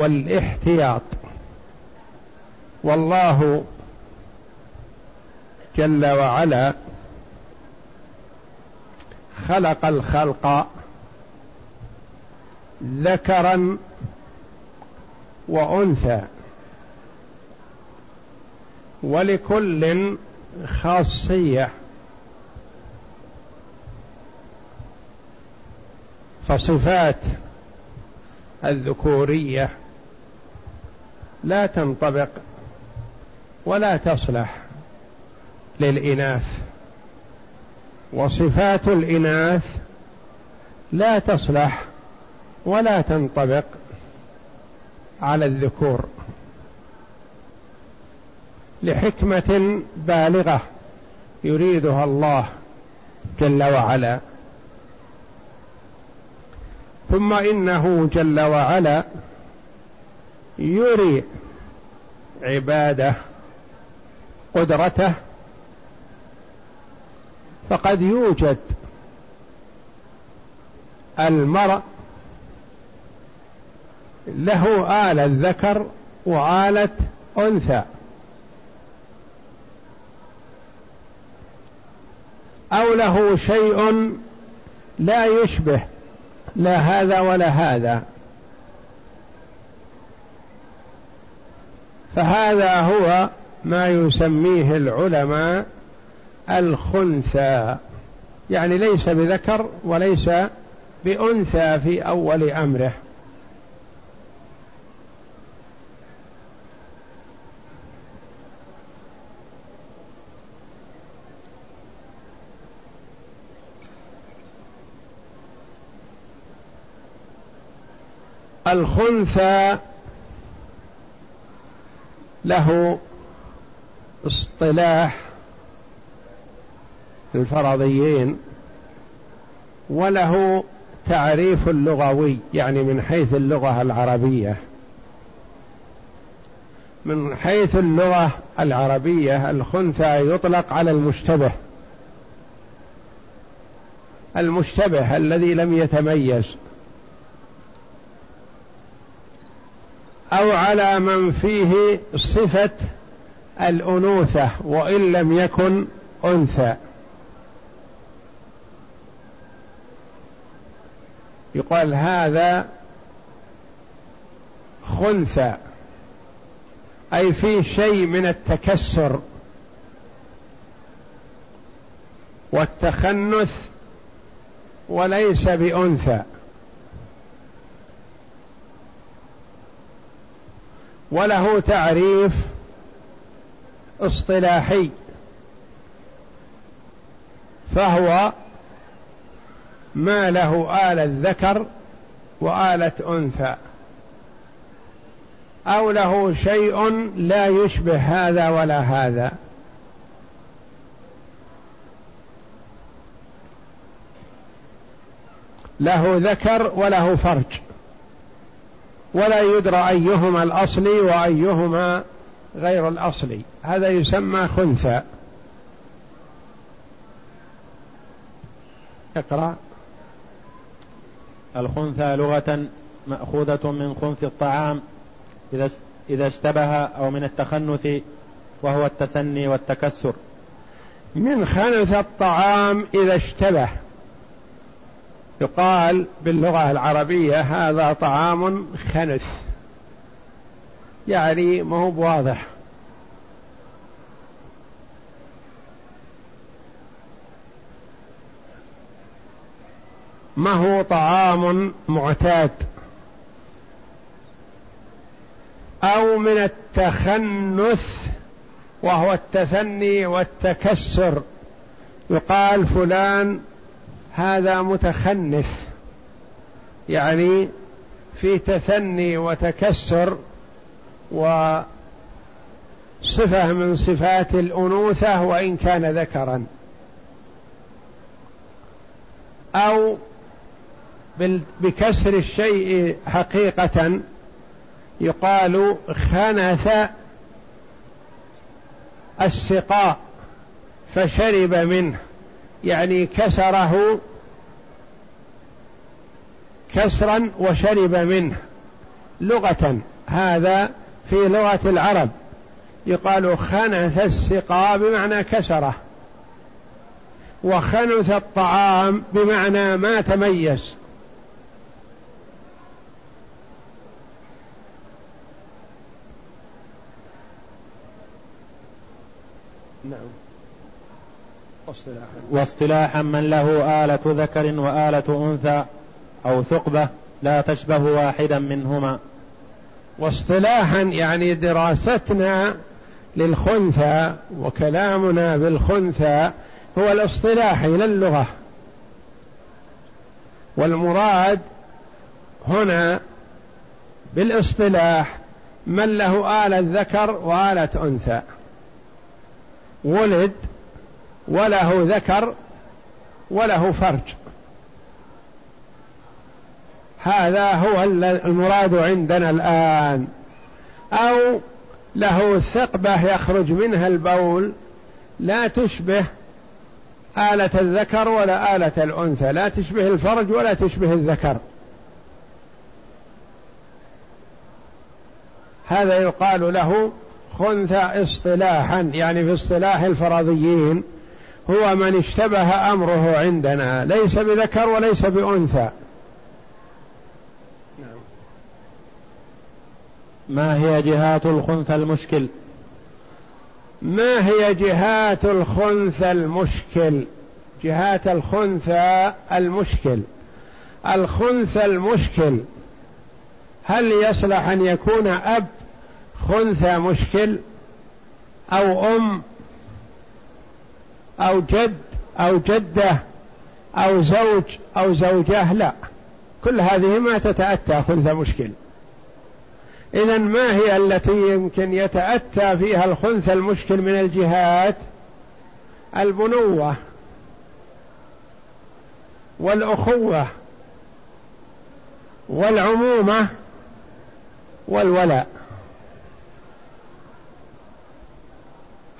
والاحتياط. والله جل وعلا خلق الخلق ذكرا وأنثى. ولكل خاصية. فصفات الذكورية. لا تنطبق ولا تصلح للإناث. وصفات الإناث لا تصلح ولا تنطبق على الذكور لحكمة بالغة يريدها الله جل وعلا. ثم إنه جل وعلا يري عباده قدرته فقد يوجد المرء له آلة ذكر وآلة أنثى. أو له شيء لا يشبه لا هذا ولا هذا. فهذا هو ما يسميه العلماء الخنثى. يعني ليس بذكر وليس بأنثى في أول أمره. الخنثى له اصطلاح الفرضيين وله تعريف لغوي يعني من حيث اللغة العربية. من حيث اللغة العربية الخنثى يطلق على المشتبه. المشتبه الذي لم يتميز. أو على من فيه صفة الأنوثة وإن لم يكن أنثى. يقال هذا خنثى. أي فيه شيء من التكسر والتخنث وليس بأنثى. وله تعريف اصطلاحي فهو ما له آلة ذكر وآلة أنثى أو له شيء لا يشبه هذا ولا هذا. له ذكر وله فرج. ولا يدرى أيهما الأصلي وأيهما غير الأصلي هذا يسمى خنثى. اقرأ. الخنثى لغة مأخوذة من خنث الطعام إذا إذا اشتبه أو من التخنث وهو التثني والتكسر. من خنث الطعام إذا اشتبه. يقال باللغة العربية هذا طعام خنث يعني ما هو بواضح. ما هو طعام معتاد؟ أو من التخنث وهو التثني والتكسر. يقال فلان هذا متخنث. يعني في تثني وتكسر وصفة من صفات الأنوثة وإن كان ذكرا. أو بكسر الشيء حقيقة يقال خنث السقاء فشرب منه. يعني كسره كسرا وشرب منه لغة هذا في لغة العرب. يقال خنث السقا بمعنى كسره وخنث الطعام بمعنى ما تميز. نعم. واصطلاحا. واصطلاحا من له آلة ذكر وآلة أنثى أو ثقبة لا تشبه واحدا منهما. واصطلاحا يعني دراستنا للخنثى وكلامنا بالخنثى هو الاصطلاحي للغة والمراد هنا بالاصطلاح من له آلة ذكر وآلة أنثى. ولد وله ذكر وله فرج. هذا هو المراد عندنا الآن. أو له ثقبة يخرج منها البول لا تشبه آلة الذكر ولا آلة الأنثى لا تشبه الفرج ولا تشبه الذكر. هذا يقال له خنثى اصطلاحا يعني في اصطلاح الفرضيين. هو من اشتبه أمره عندنا ليس بذكر وليس بأنثى. ما هي جهات الخنثى المشكل؟ ما هي جهات الخنثى المشكل؟ جهات الخنثى المشكل. الخنثى المشكل هل يصلح أن يكون أب خنثى مشكل أو أم أو جد أو جدة أو زوج أو زوجة لا. كل هذه ما تتأتى خنثى مشكل. اذا ما هي التي يمكن يتأتى فيها الخنثى المشكل من الجهات؟ البنوة والأخوة والعمومة والولاء.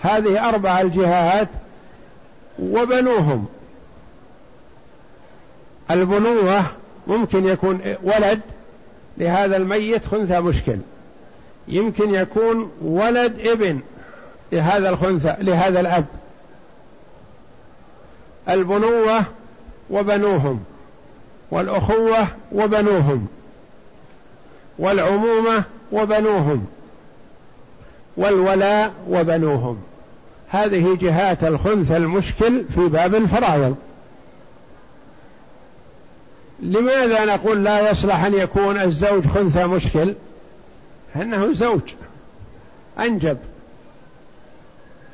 هذه أربع الجهات وبنوهم. البنوة ممكن يكون ولد لهذا الميت خنثى مشكل. يمكن يكون ولد ابن لهذا الخنثى لهذا الأب. البنوة وبنوهم والأخوة وبنوهم والعمومة وبنوهم والولاء وبنوهم. هذه جهات الخنث المشكل في باب الفرائض. لماذا نقول لا يصلح أن يكون الزوج خنثى مشكل؟ انه زوج. أنجب.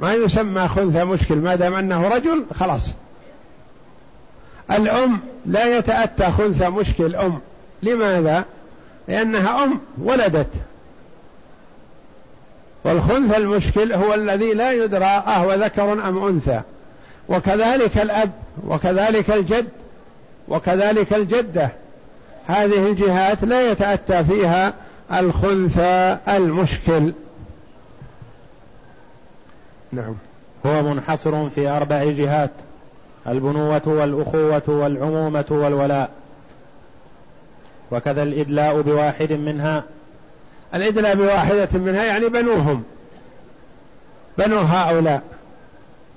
ما يسمى خنثى مشكل ما دام أنه رجل خلاص. الأم لا يتأتى خنثى مشكل أم. لماذا؟ لأنها أم ولدت. والخنث المشكل هو الذي لا يدرى أهو ذكر أم أنثى. وكذلك الأب وكذلك الجد وكذلك الجدة. هذه الجهات لا يتأتى فيها الخنثى المشكل. نعم. هو منحصر في أربع جهات البنوة والأخوة والعمومة والولاء. وكذا الإدلاء بواحد منها الإدلاء بواحدة منها يعني بنوهم. بنو هؤلاء.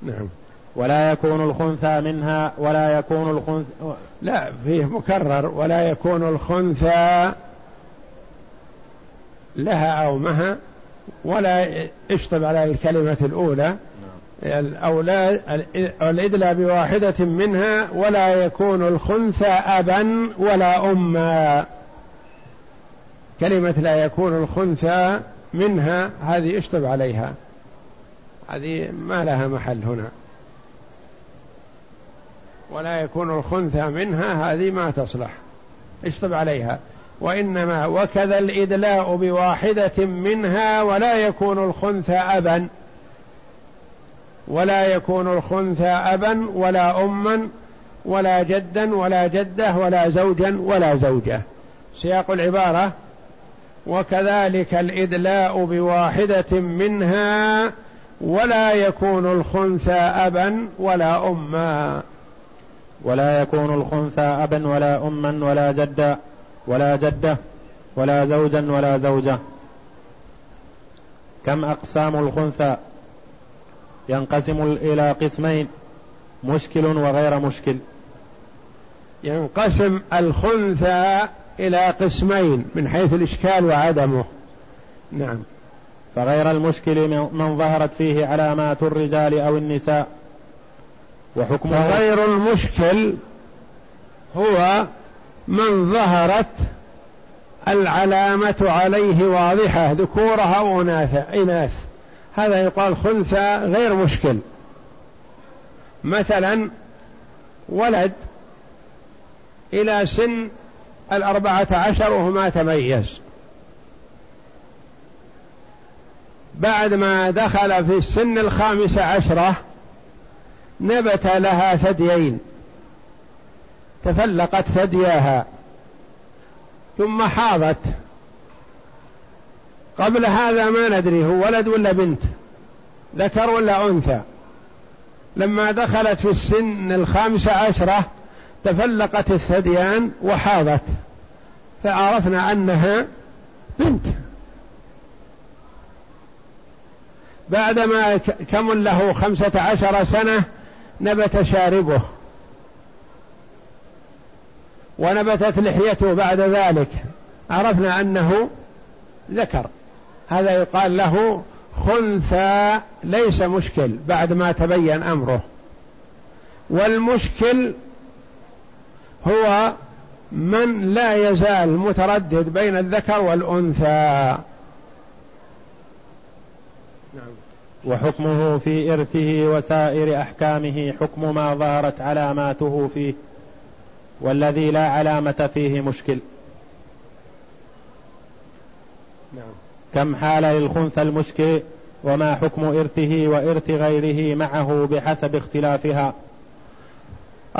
نعم. ولا يكون الخنثى منها ولا يكون الخنثى لا فيه مكرر. ولا يكون الخنثى لها أو مها ولا اشطب على الكلمة الأولى. نعم. الأولاد الإدلى بواحدة منها ولا يكون الخنثى أبا ولا أما. كلمة لا يكون الخنثى منها هذه اشطب عليها. هذه ما لها محل هنا. ولا يكون الخنثى منها هذه ما تصلح. اشطب عليها. وإنما وكذا الإدلاء بواحدة منها ولا يكون الخنثى أبا. ولا يكون الخنثى أبا ولا أما ولا جدا ولا جدة ولا زوجا ولا زوجة. سياق العبارة وكذلك الإدلاء بواحدة منها ولا يكون الخنثى أبا ولا أما. ولا يكون الخنثى أبا ولا أما ولا جدا ولا جدة ولا زوجا ولا زوجة. كم أقسام الخنثى؟ ينقسم إلى قسمين مشكل وغير مشكل. ينقسم الخنثى إلى قسمين من حيث الإشكال وعدمه. نعم. فغير المشكل من ظهرت فيه علامات الرجال أو النساء. وحكمه غير المشكل هو من ظهرت العلامة عليه واضحة ذكورها أو إناث. هذا يقال خنثى غير مشكل. مثلا ولد إلى سن الأربعة عشر وهو ما تميز. بعد ما دخل في السن الخامسة عشرة نبت لها ثديين. تفلقت ثدياها. ثم حاضت. قبل هذا ما ندري هو ولد ولا بنت ذكر ولا أنثى. لما دخلت في السن الخامسة عشرة تفلقت الثديان وحاضت فعرفنا أنها بنت. بعدما كمل له خمسة عشر سنة نبت شاربه. ونبتت لحيته بعد ذلك. عرفنا أنه ذكر. هذا يقال له خنثى ليس مشكل بعد ما تبين أمره. والمشكل هو من لا يزال متردد بين الذكر والأنثى. نعم. وحكمه في إرثه وسائر أحكامه حكم ما ظهرت علاماته فيه والذي لا علامة فيه مشكل. نعم. كم حال للخنثى المشكل وما حكم إرثه وإرث غيره معه بحسب اختلافها.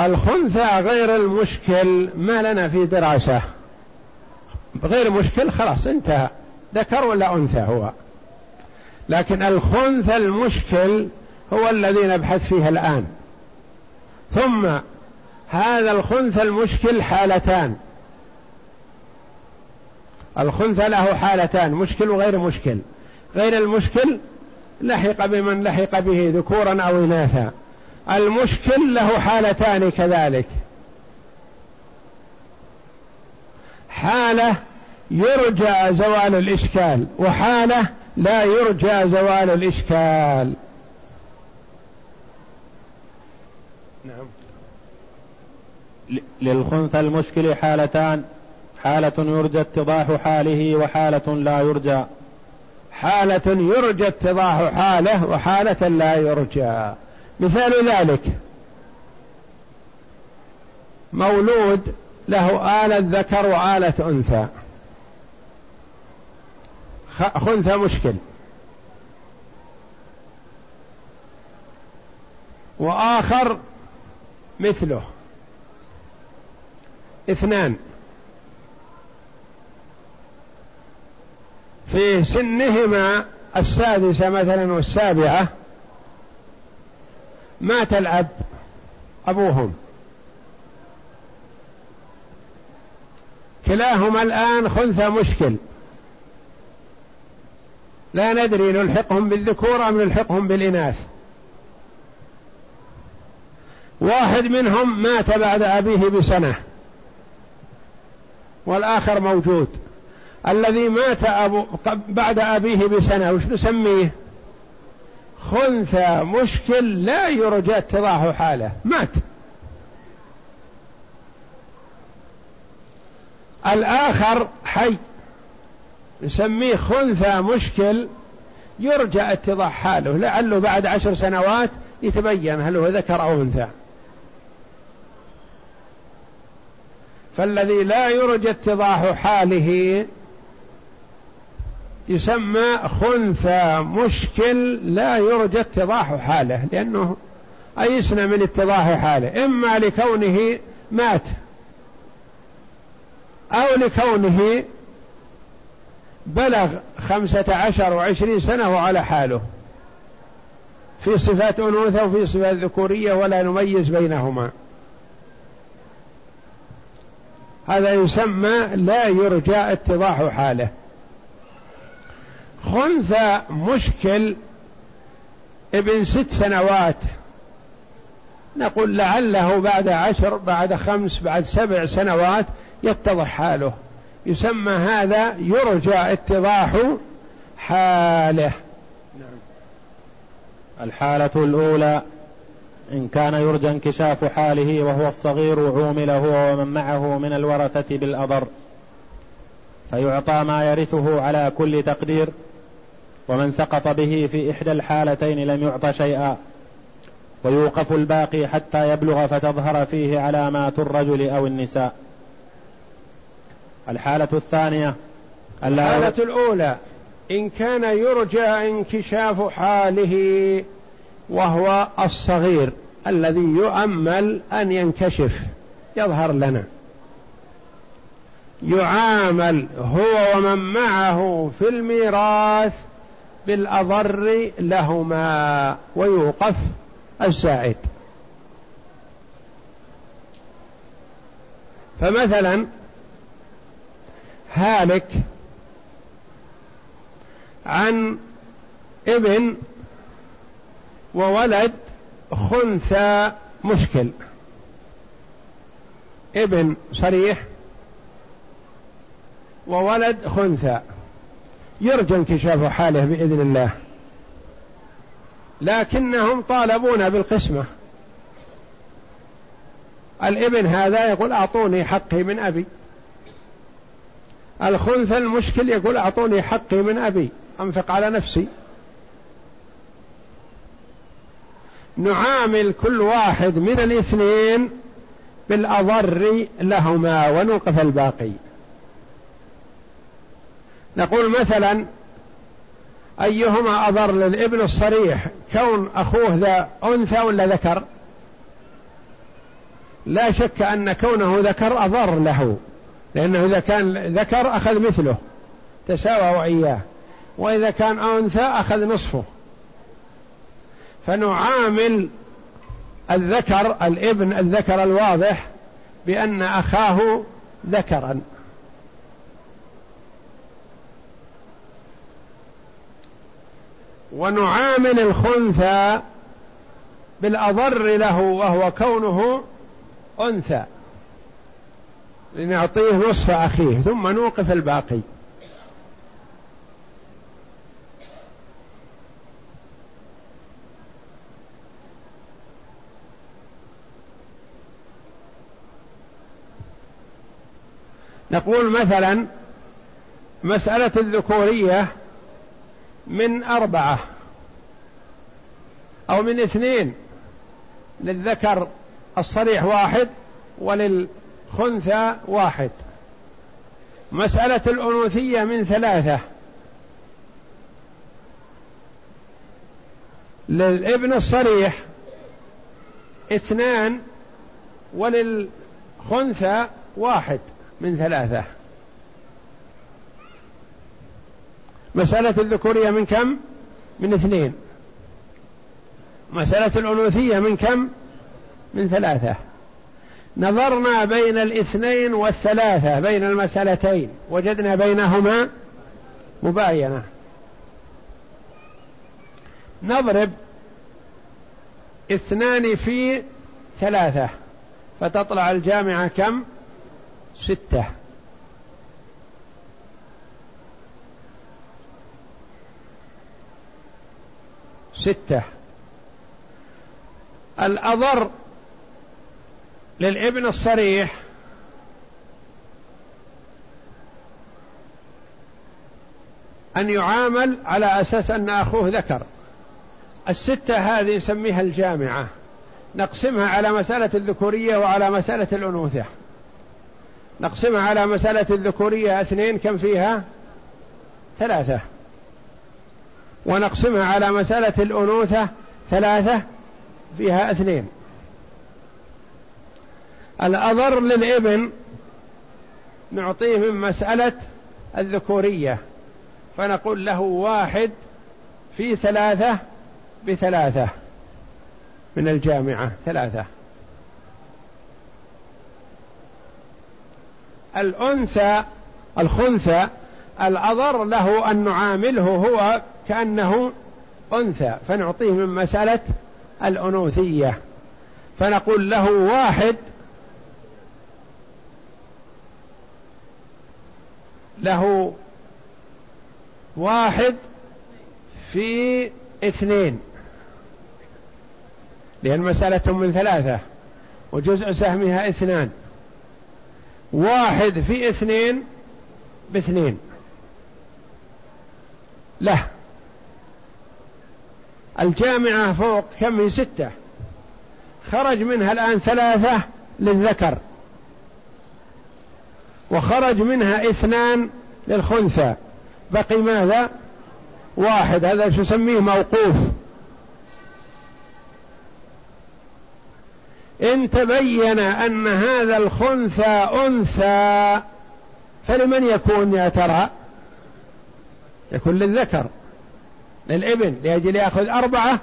الخنثى غير المشكل ما لنا في دراسة. غير مشكل خلاص انتهى. ذكر ولا أنثى هو؟ لكن الخنث المشكل هو الذي نبحث فيه الآن. ثم هذا الخنث المشكل حالتان. الخنث له حالتان مشكل وغير مشكل. غير المشكل لحق بمن لحق به ذكورا أو إناثا. المشكل له حالتان كذلك. حالة يرجى زوال الإشكال وحالة لا يرجى زوال الإشكال. نعم. للخنثى المشكل حالتان حالة يرجى اتضاح حاله وحالة لا يرجى. حالة يرجى اتضاح حاله وحالة لا يرجى. مثال ذلك. مولود له آلة ذكر وآلة أنثى خنثى مشكل. وآخر مثله. اثنان. في سنهما السادسة مثلا والسابعة مات الأب أبوهم. كلاهما الآن خنثى مشكل. لا ندري نلحقهم بالذكور أم نلحقهم بالإناث. واحد منهم مات بعد أبيه بسنة. والآخر موجود. الذي مات أبو بعد أبيه بسنة وش نسميه؟ خنثى مشكل لا يرجى اتضاح حاله. مات. الآخر حي. نسميه خنثى مشكل يرجى اتضاح حاله. لعله بعد عشر سنوات يتبين هل هو ذكر أو أنثى. فالذي لا يرجى اتضاح حاله يسمى خنثى مشكل لا يرجى اتضاح حاله لأنه أيسنا من اتضاح حاله. إما لكونه مات أو لكونه بلغ خمسة عشر وعشرين سنة وعلى حاله. في صفات أنوثة وفي صفات ذكورية ولا نميز بينهما. هذا يسمى لا يرجى اتضاح حاله. خنثى مشكل ابن ست سنوات. نقول لعله بعد عشر بعد خمس بعد سبع سنوات يتضح حاله. يسمى هذا يرجى اتضاح حاله. نعم. الحالة الأولى إن كان يرجى انكشاف حاله وهو الصغير عومل هو ومن معه من الورثة بالأضر. فيعطى ما يرثه على كل تقدير. ومن سقط به في إحدى الحالتين لم يعط شيئا. ويوقف الباقي حتى يبلغ فتظهر فيه علامات الرجل أو النساء. الحالة الثانية الحالة الأولى إن كان يرجى انكشاف حاله وهو الصغير الذي يؤمل أن ينكشف يظهر لنا. يعامل هو ومن معه في الميراث بالأضر لهما ويوقف الزائد فمثلا هالك عن ابن وولد خنثى مشكل. ابن صريح وولد خنثى. يرجى انكشاف حاله بإذن الله. لكنهم طالبون بالقسمة. الإبن هذا يقول أعطوني حقي من أبي. الخنثى المشكل يقول أعطوني حقي من أبي. أنفق على نفسي. نعامل كل واحد من الاثنين بالأضر لهما ونوقف الباقي. نقول مثلا أيهما أضر للابن الصريح كون أخوه ذا أنثى ولا ذكر؟ لا شك أن كونه ذكر أضر له لأنه إذا كان ذكر أخذ مثله تساوى وإياه وإذا كان أنثى أخذ نصفه. فنعامل الذكر الابن الذكر الواضح بأن أخاه ذكرا. ونعامل الخنثى بالأضر له وهو كونه أنثى. لنعطيه نصف أخيه ثم نوقف الباقي. نقول مثلا مسألة الذكورية من أربعة أو من اثنين للذكر الصريح واحد وللخنثى واحد. مسألة الأنوثية من ثلاثة. للابن الصريح اثنان وللخنثى واحد من ثلاثة. مسألة الذكورية من كم؟ من اثنين مسألة الأنوثية من كم؟ من ثلاثة نظرنا بين الاثنين والثلاثة بين المسألتين وجدنا بينهما مباينة نضرب اثنان في ثلاثة فتطلع الجامعة كم؟ ستة ستة. الأضر للابن الصريح. أن يعامل على أساس أن أخوه ذكر. الستة هذه نسميها الجامعة. نقسمها على مسألة الذكورية وعلى مسألة الأنوثة. نقسمها على مسألة الذكورية اثنين كم فيها؟ ثلاثة. ونقسمها على مسألة الأنوثة ثلاثة فيها اثنين. الأضر للإبن نعطيه من مسألة الذكورية فنقول له واحد في ثلاثة بثلاثة من الجامعة ثلاثة. الأنثى الخنثى الأضر له أن نعامله هو كأنه أنثى فنعطيه من مسألة الأنوثية. فنقول له واحد له واحد في اثنين. لأن مسألة من ثلاثة وجزء سهمها اثنان. واحد في اثنين باثنين. له. الجامعة فوق كم هي ستة. خرج منها الآن ثلاثة للذكر. وخرج منها اثنان للخنثى. بقي ماذا؟ واحد. هذا شو نسميه؟ موقوف. إن تبين أن هذا الخنثى أنثى فلمن يكون يا ترى؟ يكون للذكر. للإبن لأجل يأخذ أربعة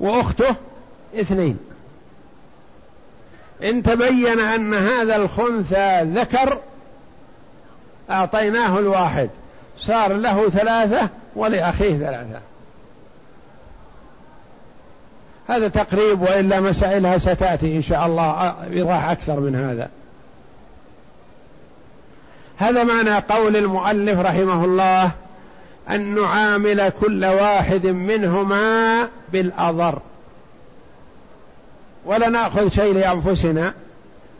وأخته اثنين. إن تبين أن هذا الخنثى ذكر أعطيناه الواحد. صار له ثلاثة ولأخيه ثلاثة. هذا تقريب وإلا مسائلها ستأتي إن شاء الله إيضاح أكثر من هذا. هذا معنى قول المؤلف رحمه الله أن نعامل كل واحد منهما بالأضر. ولا نأخذ شيء لأنفسنا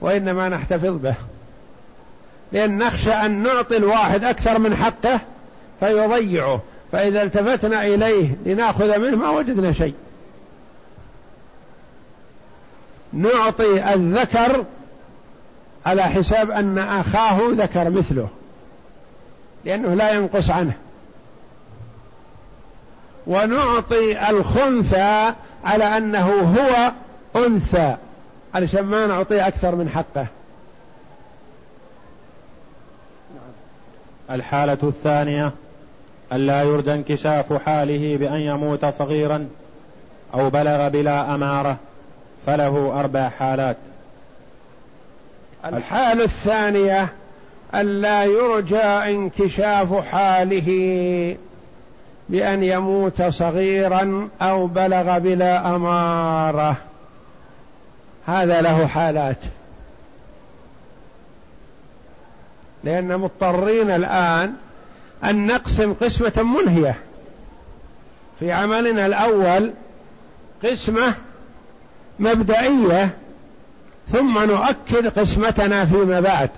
وإنما نحتفظ به. لأن نخشى أن نعطي الواحد أكثر من حقه فيضيعه. فإذا التفتنا إليه لنأخذ منه ما وجدنا شيء. نعطي الذكر على حساب أن أخاه ذكر مثله لأنه لا ينقص عنه. ونعطي الخنثى على أنه هو أنثى. علشان ما نعطيه أكثر من حقه. الحالة الثانية ألا يرجى انكشاف حاله بأن يموت صغيرا أو بلغ بلا أمارة فله أربع حالات. الحالة الثانية ألا يرجى انكشاف حاله. بأن يموت صغيرا أو بلغ بلا أمارة. هذا له حالات. لأن مضطرين الآن أن نقسم قسمة منهية. في عملنا الأول قسمة مبدئية ثم نؤكد قسمتنا فيما بعد.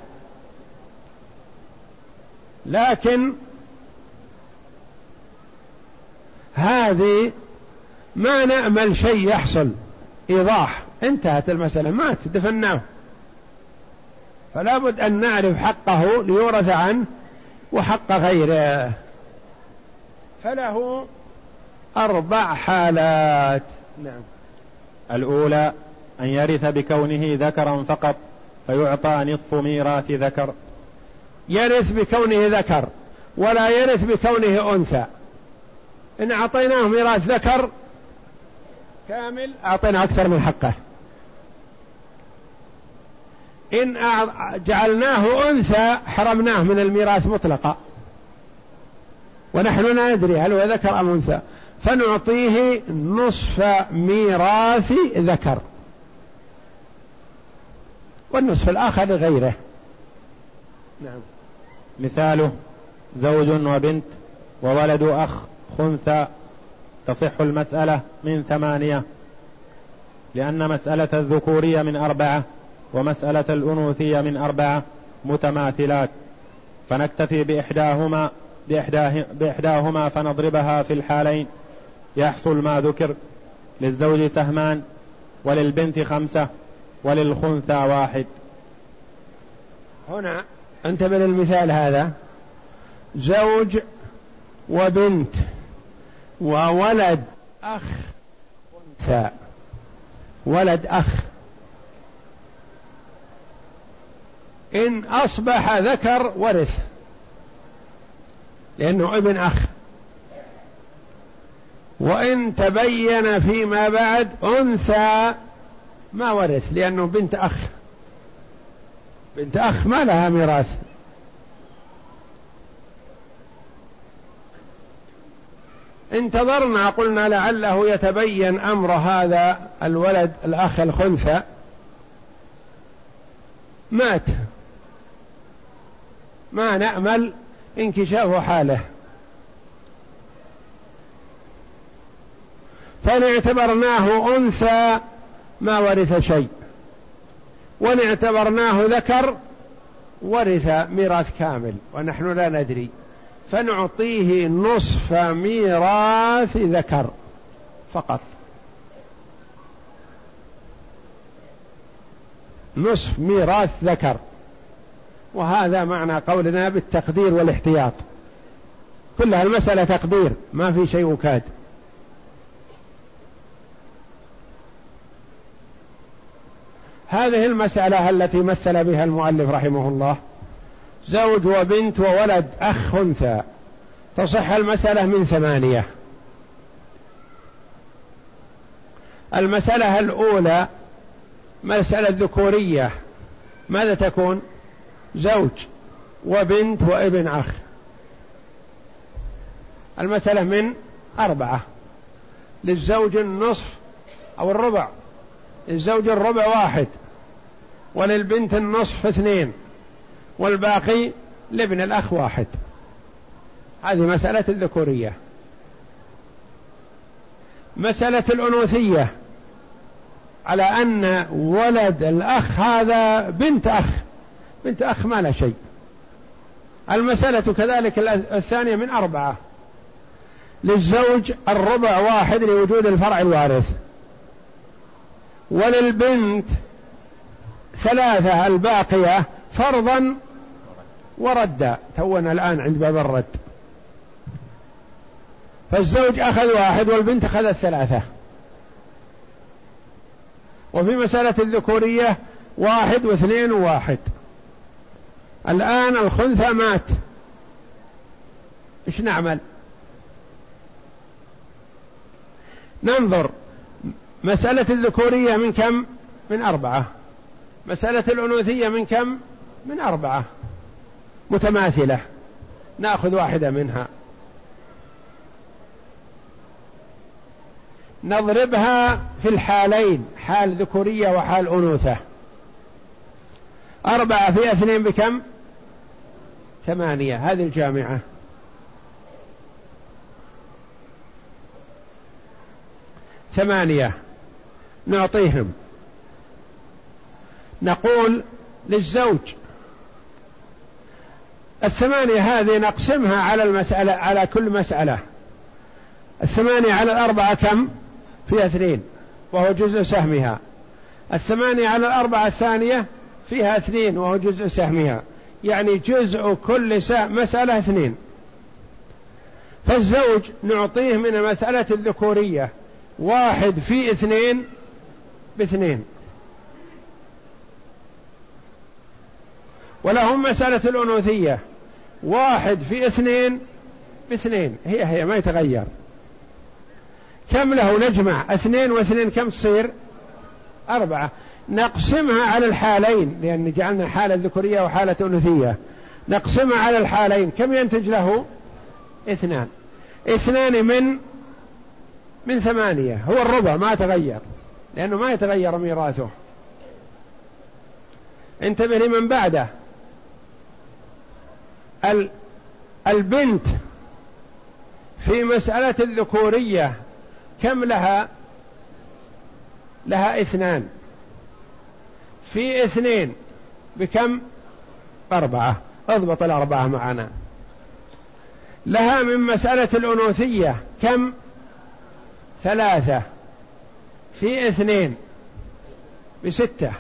لكن هذه ما نأمل شيء يحصل. إيضاح. انتهت المسألة. مات. دفناه. فلا بد أن نعرف حقه ليورث عنه وحق غيره. فله أربع حالات. نعم. الأولى أن يرث بكونه ذكرا فقط فيعطى نصف ميراث ذكر. يرث بكونه ذكر ولا يرث بكونه أنثى. إن أعطيناه ميراث ذكر كامل أعطينا أكثر من حقه. إن جعلناه أنثى حرمناه من الميراث مطلقا. ونحن لا ندري هل هو ذكر أم أنثى. فنعطيه نصف ميراث ذكر. والنصف الآخر لغيره نعم. مثاله زوج وبنت وولد أخ. خنثى تصح المسألة من ثمانية لأن مسألة الذكورية من أربعة ومسألة الأنوثية من أربعة متماثلات. فنكتفي بإحداهما بإحداه بإحداهما فنضربها في الحالين. يحصل ما ذكر للزوج سهمان وللبنت خمسة وللخنثى واحد. هنا انتبه للمثال هذا. زوج وبنت. وولد أخ. أنثى. ولد أخ. إن أصبح ذكر ورث. لأنه ابن أخ. وإن تبين فيما بعد أنثى ما ورث لأنه بنت أخ. بنت أخ ما لها ميراث. انتظرنا قلنا لعله يتبين أمر هذا الولد الأخ الخنثى. مات. ما نأمل انكشاف حاله. فإن اعتبرناه أنثى ما ورث شيء. وإن اعتبرناه ذكر ورث ميراث كامل ونحن لا ندري. فنعطيه نصف ميراث ذكر فقط. نصف ميراث ذكر. وهذا معنى قولنا بالتقدير والاحتياط. كلها المسألة تقدير ما في شيء وكاد. هذه المسألة التي مثل بها المؤلف رحمه الله. زوج وبنت وولد أخ أنثى تصح المسألة من ثمانية. المسألة الأولى مسألة ذكورية. ماذا تكون؟ زوج وبنت وابن أخ. المسألة من أربعة. للزوج النصف أو الربع. للزوج الربع واحد. وللبنت النصف اثنين. والباقي لابن الأخ واحد. هذه مسألة الذكورية. مسألة الأنوثية. على أن ولد الأخ هذا بنت أخ. بنت أخ ما لا شيء. المسألة كذلك الثانية من أربعة. للزوج الربع واحد لوجود الفرع الوارث. وللبنت ثلاثة الباقية فرضا وردا تونا الآن عند باب الرد. فالزوج أخذ واحد والبنت أخذت ثلاثة. وفي مسألة الذكورية واحد واثنين وواحد. الآن الخنثى مات. إيش نعمل؟ ننظر. مسألة الذكورية من كم؟ من أربعة. مسألة الأنوثية من كم؟ من أربعة. متماثلة. ناخذ واحدة منها. نضربها في الحالين حال ذكورية وحال أنوثة. أربعة في اثنين بكم؟ ثمانية. هذه الجامعة. ثمانية. نعطيهم. نقول للزوج الثمانية هذه نقسمها على المسألة على كل مسألة. الثمانية على الأربعة كم؟ فيها اثنين وهو جزء سهمها. الثمانية على الأربعة الثانية فيها اثنين وهو جزء سهمها. يعني جزء كل مسألة اثنين. فالزوج نعطيه من المسألة الذكورية واحد في اثنين باثنين. ولهم مسألة الأنوثية. واحد في اثنين باثنين. هي هي ما يتغير. كم له نجمع اثنين واثنين كم تصير؟ أربعة. نقسمها على الحالين لأن جعلنا حالة ذكورية وحالة أنوثية نقسمها على الحالين. كم ينتج له؟ اثنان. اثنان من من ثمانية. هو الربع ما تغير. لأنه ما يتغير ميراثه. انتبه لمن بعده. البنت في مسألة الذكورية كم لها؟ لها اثنان. في اثنين بكم؟ أربعة. اضبط الأربعة معنا. لها من مسألة الأنوثية كم؟ ثلاثة. في اثنين بستة.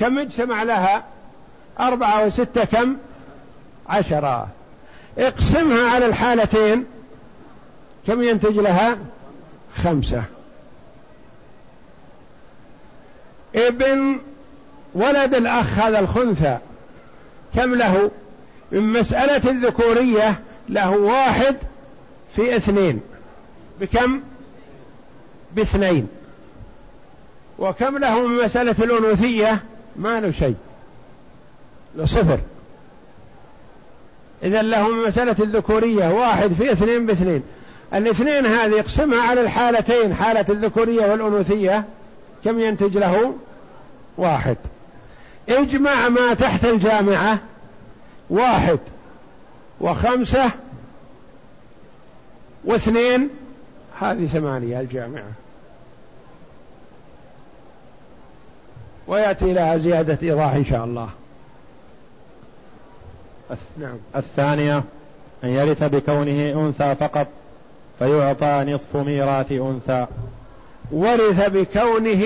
كم اجتمع لها؟ أربعة وستة كم؟ عشرة. اقسمها على الحالتين. كم ينتج لها؟ خمسة. ابن ولد الأخ هذا الخنثى كم له؟ من مسألة الذكورية له واحد في اثنين. بكم؟ باثنين. وكم له من مسألة الأنوثية؟ ما له شيء. صفر. إذا لهم مسألة الذكورية واحد في اثنين باثنين. الاثنين هذه يقسمها على الحالتين حالة الذكورية والأنوثية. كم ينتج له؟ واحد. اجمع ما تحت الجامعة واحد. وخمسة واثنين هذه ثمانية الجامعة. ويأتي لها زيادة إيضاح إن شاء الله. نعم. الثانية أن يرث بكونه أنثى فقط فيعطى نصف ميراث أنثى. ورث بكونه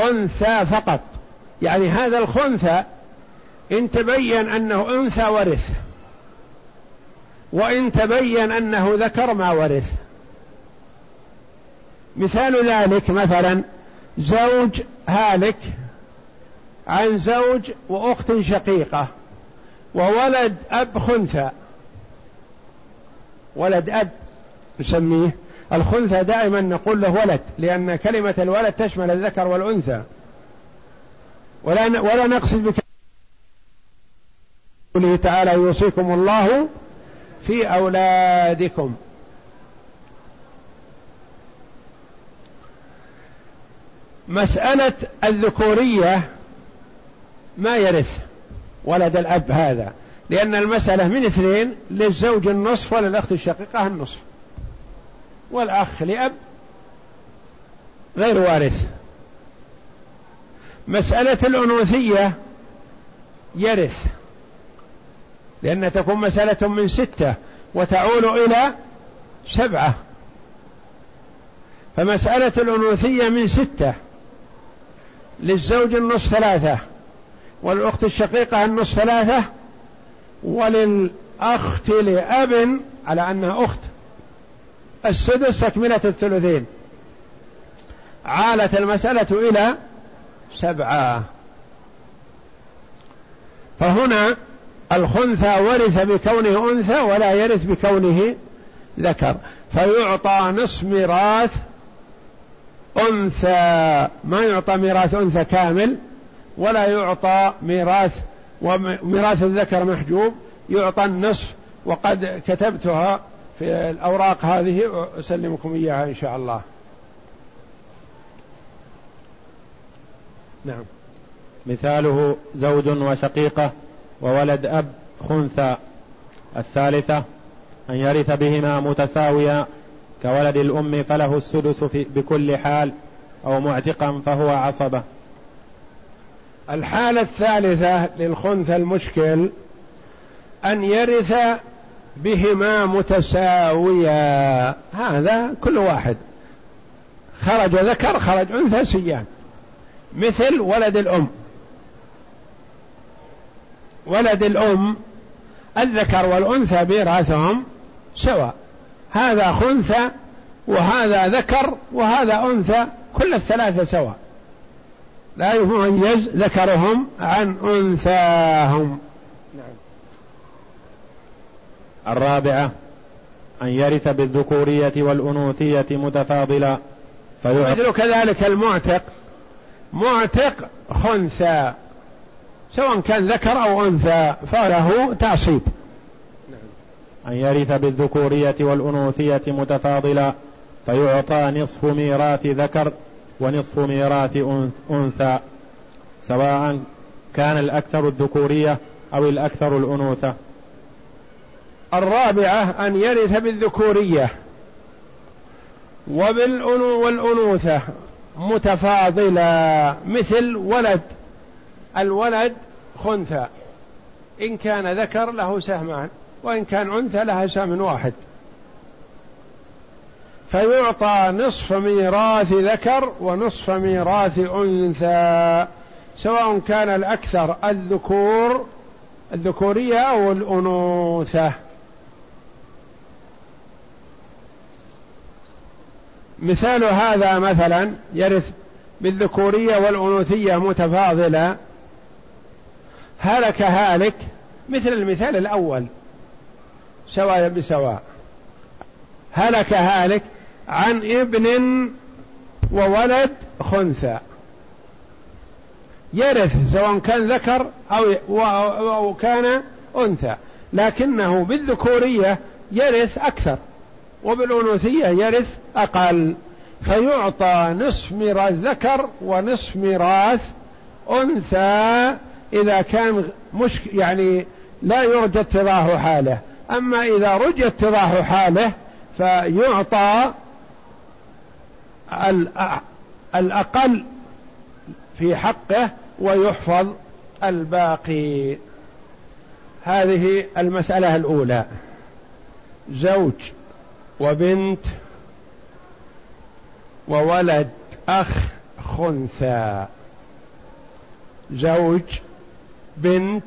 أنثى فقط. يعني هذا الخنثى إن تبين أنه أنثى ورث. وإن تبين أنه ذكر ما ورث. مثال ذلك مثلا زوج هالك عن زوج وأخت شقيقة. وولد أب خنثى. ولد أب نسميه. الخنثى دائما نقول له ولد لأن كلمة الولد تشمل الذكر والأنثى. ولا ولا نقصد بقوله تعالى يوصيكم الله في أولادكم. مسألة الذكورية ما يرث؟ ولد الأب هذا. لأن المسألة من اثنين للزوج النصف وللأخت الشقيقة النصف. والأخ لأب غير وارث. مسألة الأنوثية يرث. لأن تكون مسألة من ستة وتعول إلى سبعة. فمسألة الأنوثية من ستة للزوج النصف ثلاثة. والأخت الشقيقة النصف ثلاثة وللأخت لأب على أنها أخت. السدس تكملة الثلثين. عالت المسألة إلى سبعة. فهنا الخنثى ورث بكونه أنثى ولا يرث بكونه ذكر. فيعطى نصف ميراث أنثى. ما يعطى ميراث أنثى كامل؟ ولا يعطى ميراث وميراث الذكر محجوب يعطى النصف وقد كتبتها في الأوراق هذه أسلمكم إياها إن شاء الله. نعم. مثاله زوج وشقيقة وولد أب خنثى. الثالثة أن يرث بهما متساويا كولد الأم فله السدس في بكل حال أو معتقا فهو عصبة. الحالة الثالثة للخنثى المشكل أن يرث بهما متساويا. هذا كل واحد. خرج ذكر خرج أنثى سيان. مثل ولد الأم. ولد الأم الذكر والأنثى ميراثهم سواء. هذا خنثى وهذا ذكر وهذا أنثى كل الثلاثة سواء. لا يميز ذكرهم عن أنثاهم. نعم. الرابعة أن يرث بالذكورية والأنوثية متفاضلا. فيعطي كذلك المعتق. معتق خنثى. سواء كان ذكر أو أنثى فله تعصيب. أن يرث بالذكورية والأنوثية متفاضلا. فيعطى نصف ميراث ذكر. ونصف ميراث أنثى سواء كان الأكثر الذكورية أو الأكثر الأنوثة. الرابعة أن يرث بالذكورية والأنوثة متفاضلا مثل ولد. الولد خنثى. إن كان ذكر له سهمان وإن كان أنثى لها سهم واحد. فيعطى نصف ميراث ذكر ونصف ميراث أنثى سواء كان الأكثر الذكور الذكورية أو الأنوثة. مثال هذا مثلا يرث بالذكورية والأنوثية متفاضلة. هلك هالك مثل المثال الأول سواء بسواء. هلك هالك عن ابن وولد خنثى. يرث سواء كان ذكر أو, أو كان أنثى. لكنه بالذكورية يرث أكثر وبالأنوثية يرث أقل. فيعطى نصف ميراث ذكر ونصف ميراث أنثى إذا كان مش يعني لا يرجى اتضاح حاله. أما إذا رجى اتضاح حاله فيعطى الأقل في حقه ويحفظ الباقي. هذه المسألة الأولى. زوج وبنت وولد أخ خنثى. زوج بنت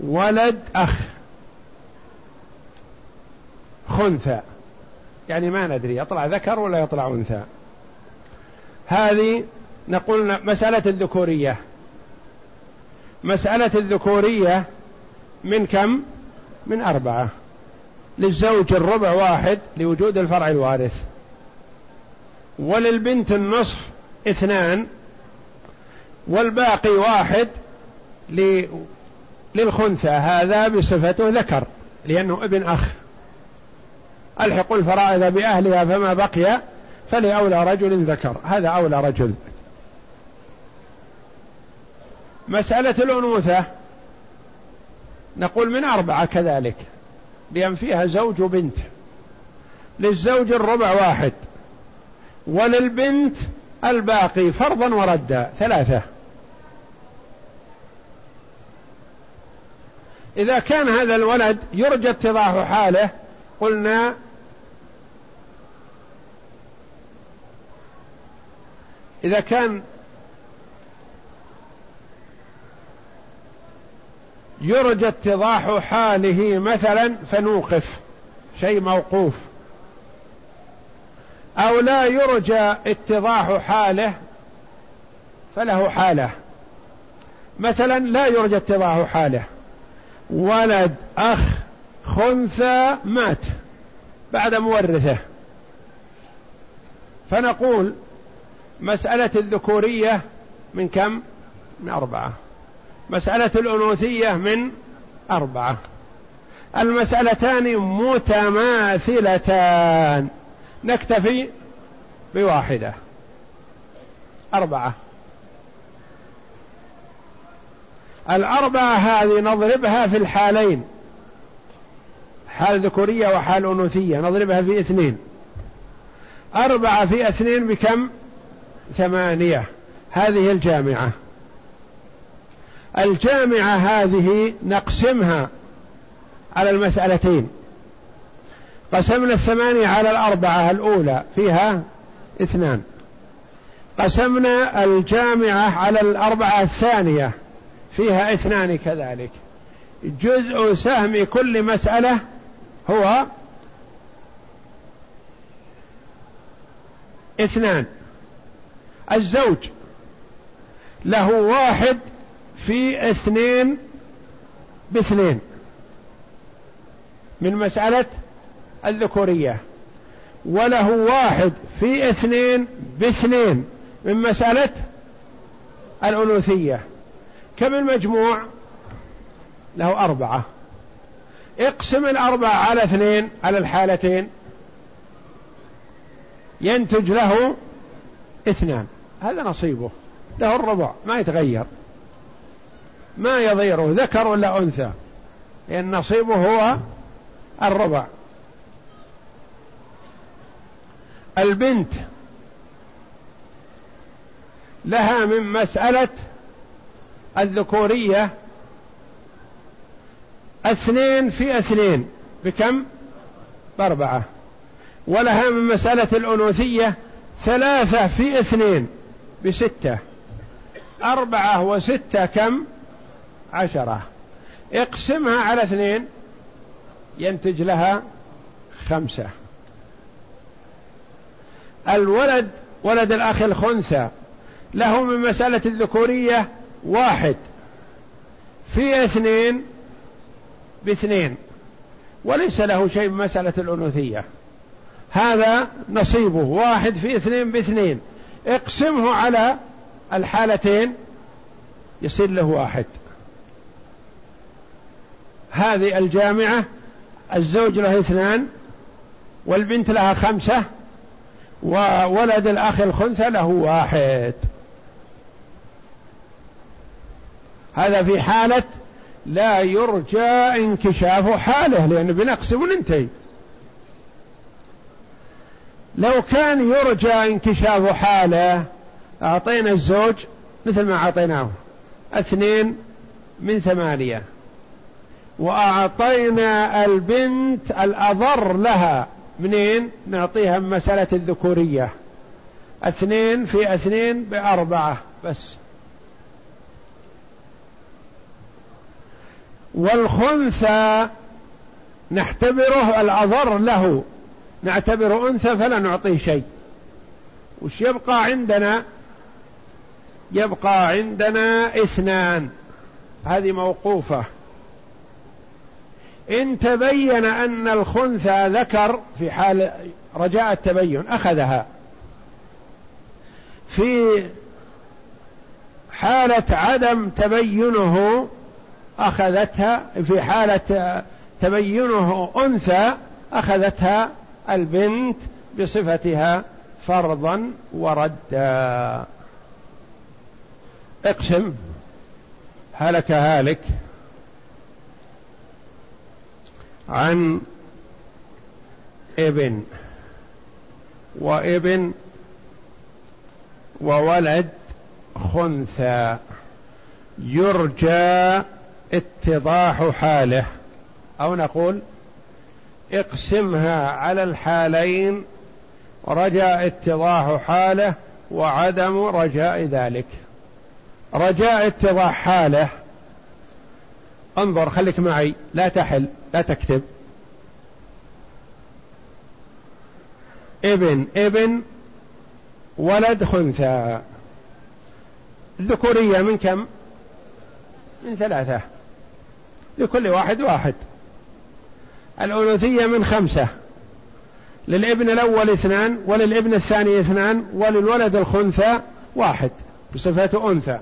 ولد أخ خنثى. يعني ما ندري يطلع ذكر ولا يطلع أنثى؟ هذه نقول مسألة الذكورية. مسألة الذكورية من كم؟ من أربعة. للزوج الربع واحد لوجود الفرع الوارث. وللبنت النصف اثنان. والباقي واحد للخنثى. هذا بصفته ذكر لأنه ابن أخ. ألحقوا الفرائض بأهلها فما بقي فلأولى رجل ذكر. هذا أولى رجل. مسألة الأنوثة. نقول من أربعة كذلك. لأن فيها زوج وبنت للزوج الربع واحد. وللبنت الباقي فرضا وردا. ثلاثة. إذا كان هذا الولد يرجى اتضاح حاله قلنا إذا كان يرجى اتضاح حاله مثلا فنوقف شيء موقوف. أو لا يرجى اتضاح حاله فله حالة. مثلا لا يرجى اتضاح حاله. ولد أخ خنثى مات بعد مورثه. فنقول مسألة الذكورية من كم؟ من أربعة. مسألة الأنوثية من أربعة. المسألتان متماثلتان. نكتفي بواحدة. أربعة. الأربعة هذه نضربها في الحالين. حال ذكورية وحال أنوثية. نضربها في اثنين. أربعة في اثنين بكم؟ ثمانية. هذه الجامعة. الجامعة هذه نقسمها على المسألتين. قسمنا الثمانية على الأربعة الأولى فيها اثنان. قسمنا الجامعة على الأربعة الثانية فيها اثنان كذلك. جزء سهم كل مسألة هو اثنان. الزوج. له واحد في اثنين باثنين. من مسألة الذكورية. وله واحد في اثنين باثنين. من مسألة الأنوثية. كم المجموع؟ له أربعة. اقسم الأربعة على اثنين على الحالتين. ينتج له اثنان. هذا نصيبه. له الربع ما يتغير. ما يضيره ذكر ولا أنثى. لأن نصيبه هو الربع البنت لها من مسألة الذكورية اثنين في اثنين. بكم؟ بأربعة. ولها من مسألة الأنوثية ثلاثة في اثنين. بستة. أربعة وستة كم؟ عشرة. اقسمها على اثنين ينتج لها خمسة. الولد ولد الأخ الخنثى له من مسألة الذكورية واحد. في اثنين باثنين. وليس له شيء من مسألة الأنوثية. هذا نصيبه واحد في اثنين باثنين. اقسمه على الحالتين يصير له واحد. هذه الجامعة الزوج له اثنان والبنت لها خمسة وولد الأخ الخنثى له واحد. هذا في حالة لا يرجى انكشاف حاله لأنه بنقسم وننتهي لو كان يرجى انكشاف حاله أعطينا الزوج مثل ما أعطيناه. اثنين من ثمانية. وأعطينا البنت الأضر لها. منين؟ نعطيها مسألة الذكورية. اثنين في اثنين بأربعة بس. والخنثى نعتبره الأضر له. نعتبر أنثى فلا نعطيه شيء. وش يبقى عندنا؟ يبقى عندنا اثنان. هذه موقوفة. إن تبين أن الخنثى ذكر في حال رجاء التبين أخذها. في حالة عدم تبينه أخذتها. في حالة تبينه أنثى أخذتها البنت بصفتها فرضا وردا. اقسم هلك هالك. عن ابن وابن وولد خنثى. يرجى اتضاح حاله. أو نقول اقسمها على الحالين رجاء اتضاح حاله وعدم رجاء ذلك. رجاء اتضاح حاله انظر خليك معي لا تحل لا تكتب. ابن ابن ولد خنثى. الذكورية من كم؟ من ثلاثة. لكل واحد واحد. الأنوثية من خمسة. للابن الأول اثنان وللابن الثاني اثنان وللولد الخنثى واحد بصفة أنثى.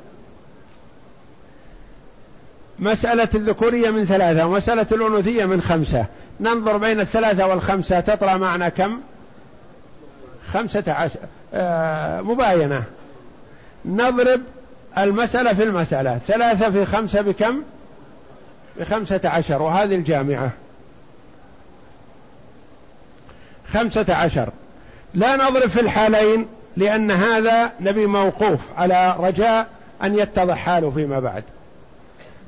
مسألة الذكورية من ثلاثة ومسألة الأنوثية من خمسة. ننظر بين الثلاثة والخمسة تطلع معنا كم؟ خمسة عشر آه مباينة. نضرب المسألة في المسألة. ثلاثة في خمسة بكم؟ بخمسة عشر وهذه الجامعة. خمسة عشر. لا نضرب في الحالين لأن هذا نبي موقوف على رجاء أن يتضح حاله فيما بعد.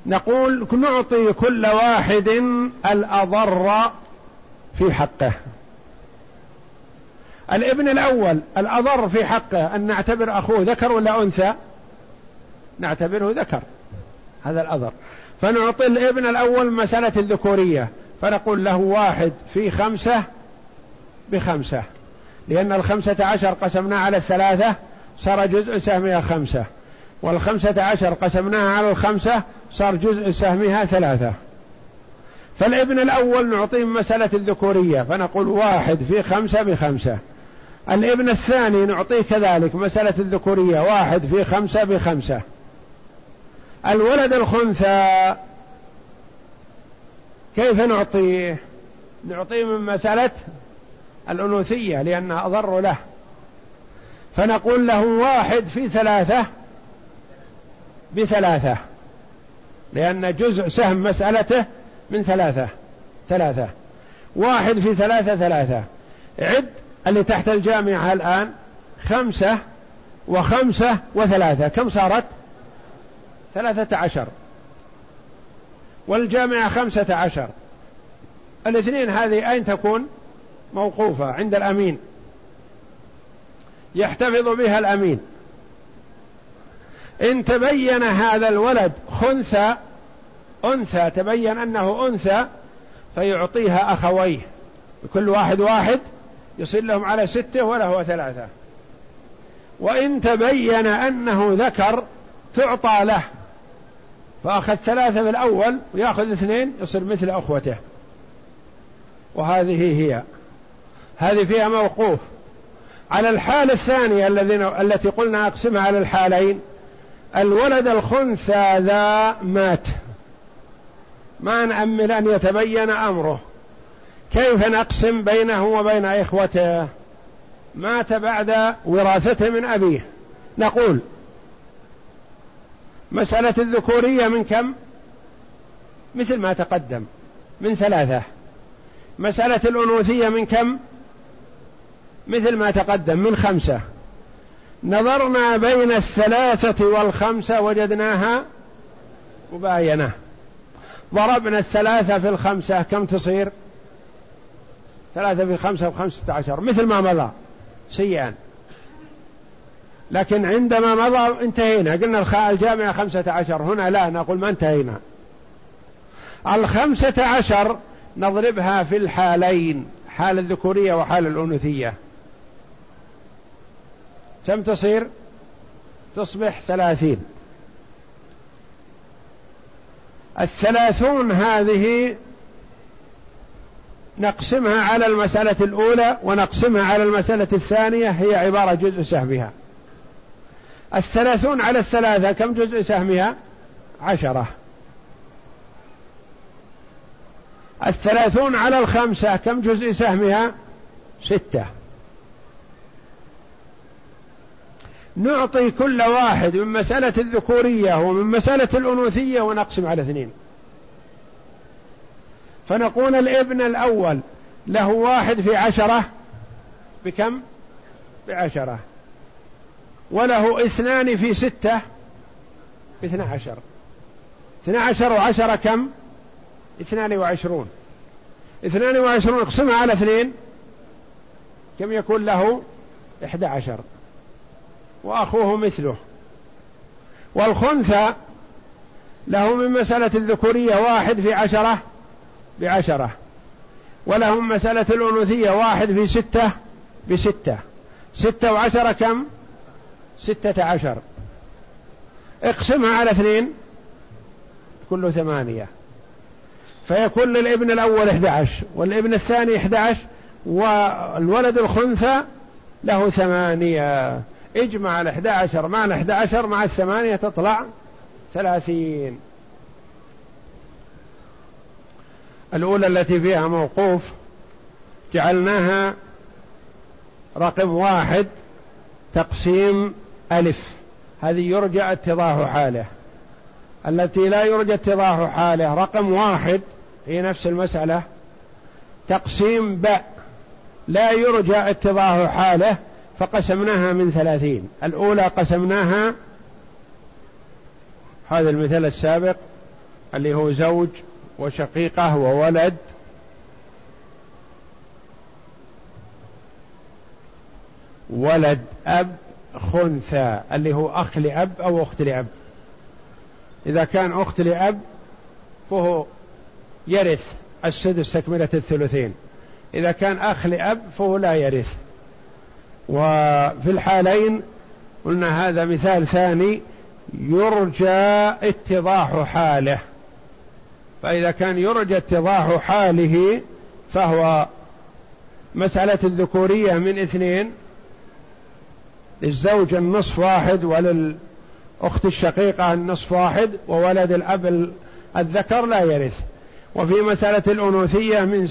نقول نعطي كل واحد الأضر في حقه. الابن الأول الأضر في حقه أن نعتبر أخوه ذكر ولا أنثى؟ نعتبره ذكر. هذا الأضر. فنعطي الابن الأول مسألة الذكورية. فنقول له واحد في خمسة بخمسة. لأن الخمسة عشر قسمناه على الثلاثة صار جزء سهمها خمسة. والخمسة عشر قسمناها على الخمسة صار جزء سهمها ثلاثة. فالابن الأول نعطيه مسألة الذكورية فنقول واحد في خمسة بخمسة. الابن الثاني نعطيه كذلك مسألة الذكورية واحد في خمسة بخمسة. الولد الخنثى كيف نعطيه؟ نعطيه من مسألة الأنوثية لأنها أضر له. فنقول له واحد في ثلاثة بثلاثة. لأن جزء سهم مسألته من ثلاثة ثلاثة. واحد في ثلاثة ثلاثة. عد اللي تحت الجامعة الآن خمسة وخمسة وثلاثة. كم صارت؟ ثلاثة عشر. والجامعة خمسة عشر. الاثنين هذه أين تكون؟ موقوفة عند الأمين. يحتفظ بها الأمين. إن تبين هذا الولد خنثى أنثى تبين أنه أنثى فيعطيها أخويه. كل واحد واحد يصل لهم على ستة وله ثلاثة. وإن تبين أنه ذكر تعطى له. فأخذ ثلاثة في الأول ويأخذ اثنين يصير مثل أخوته. وهذه هي. هذه فيها موقوف. على الحالة الثانية التي قلنا أقسمها على الحالين الولد الخنثى ذا مات. ما نأمل أن يتبين أمره. كيف نقسم بينه وبين إخوته؟ مات بعد وراثته من أبيه. نقول مسألة الذكورية من كم؟ مثل ما تقدم من ثلاثة. مسألة الأنوثية من كم؟ مثل ما تقدم من خمسة. نظرنا بين الثلاثة والخمسة وجدناها مباينة. ضربنا الثلاثة في الخمسة كم تصير؟ ثلاثة في خمسة وخمسة عشر مثل ما مضى سيئا. لكن عندما مضى انتهينا. قلنا الجامعة خمسة عشر هنا لا نقول ما انتهينا. الخمسة عشر نضربها في الحالين حال الذكورية وحال الأنوثية. كم تصير؟ تصبح ثلاثين. الثلاثون هذه نقسمها على المسألة الأولى ونقسمها على المسألة الثانية هي عبارة جزء سهمها. الثلاثون على الثلاثة كم جزء سهمها؟ عشرة. الثلاثون على الخمسة كم جزء سهمها؟ ستة. نعطي كل واحد من مسألة الذكورية ومن مسألة الأنوثية ونقسم على اثنين. فنقول الابن الأول له واحد في عشرة بكم؟ بعشرة. وله اثنان في ستة باثنى عشر. اثنى عشر وعشرة كم؟ اثنان وعشرون. اثنان وعشرون اقسمها على اثنين كم يكون له؟ إحدى عشر. وأخوه مثله. والخنثى له من مسألة الذكورية واحد في عشرة بعشرة ولهم مسألة الأنوثية واحد في ستة بستة. ستة وعشرة كم؟ ستة عشر. اقسمها على اثنين كله ثمانية. فيكون للابن الأول 11 والابن الثاني 11 والولد الخنثى له ثمانية. اجمع ال عشر مع ال عشر مع الثمانية تطلع ثلاثين. الأولى التي فيها موقوف جعلناها رقم واحد تقسيم ألف. هذه يرجى اتضاح حاله. التي لا يرجى اتضاح حاله رقم واحد في نفس المسألة تقسيم باء. لا يرجى اتضاح حاله فقسمناها من ثلاثين. الأولى قسمناها هذا المثال السابق اللي هو زوج وشقيقة وولد. ولد أب خنثى اللي هو أخ لأب أو أخت لأب. إذا كان أخت لأب فهو يرث السدس تكملة الثلثين. إذا كان أخ لأب فهو لا يرث. وفي الحالين قلنا هذا مثال ثاني يرجى اتضاح حاله. فإذا كان يرجى اتضاح حاله فهو مسألة الذكورية من اثنين للزوج النصف واحد وللأخت الشقيقة النصف واحد وولد الأب الذكر لا يرث. وفي مسألة الأنوثية من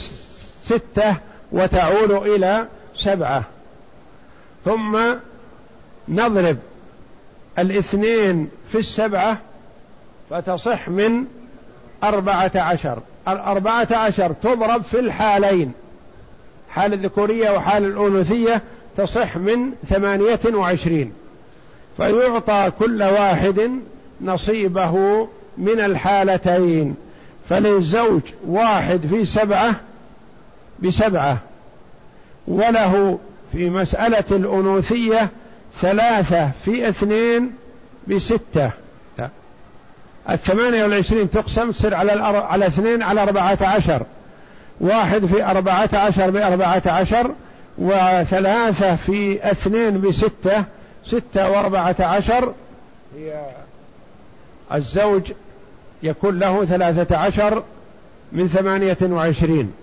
ستة وتعود إلى سبعة. ثم نضرب الاثنين في السبعة فتصح من أربعة عشر. الأربعة عشر تضرب في الحالين. حال الذكورية وحال الأنوثية تصح من ثمانية وعشرين. فيعطى كل واحد نصيبه من الحالتين. فللزوج واحد في سبعة بسبعة. وله في مسألة الأنوثية ثلاثة في اثنين بستة. لا. الثمانية والعشرين تقسم تصير على الأر... على اثنين على أربعة عشر. واحد في أربعة عشر بأربعة عشر وثلاثة في اثنين بستة. ستة وأربعة عشر. هي الزوج يكون له ثلاثة عشر من ثمانية وعشرين.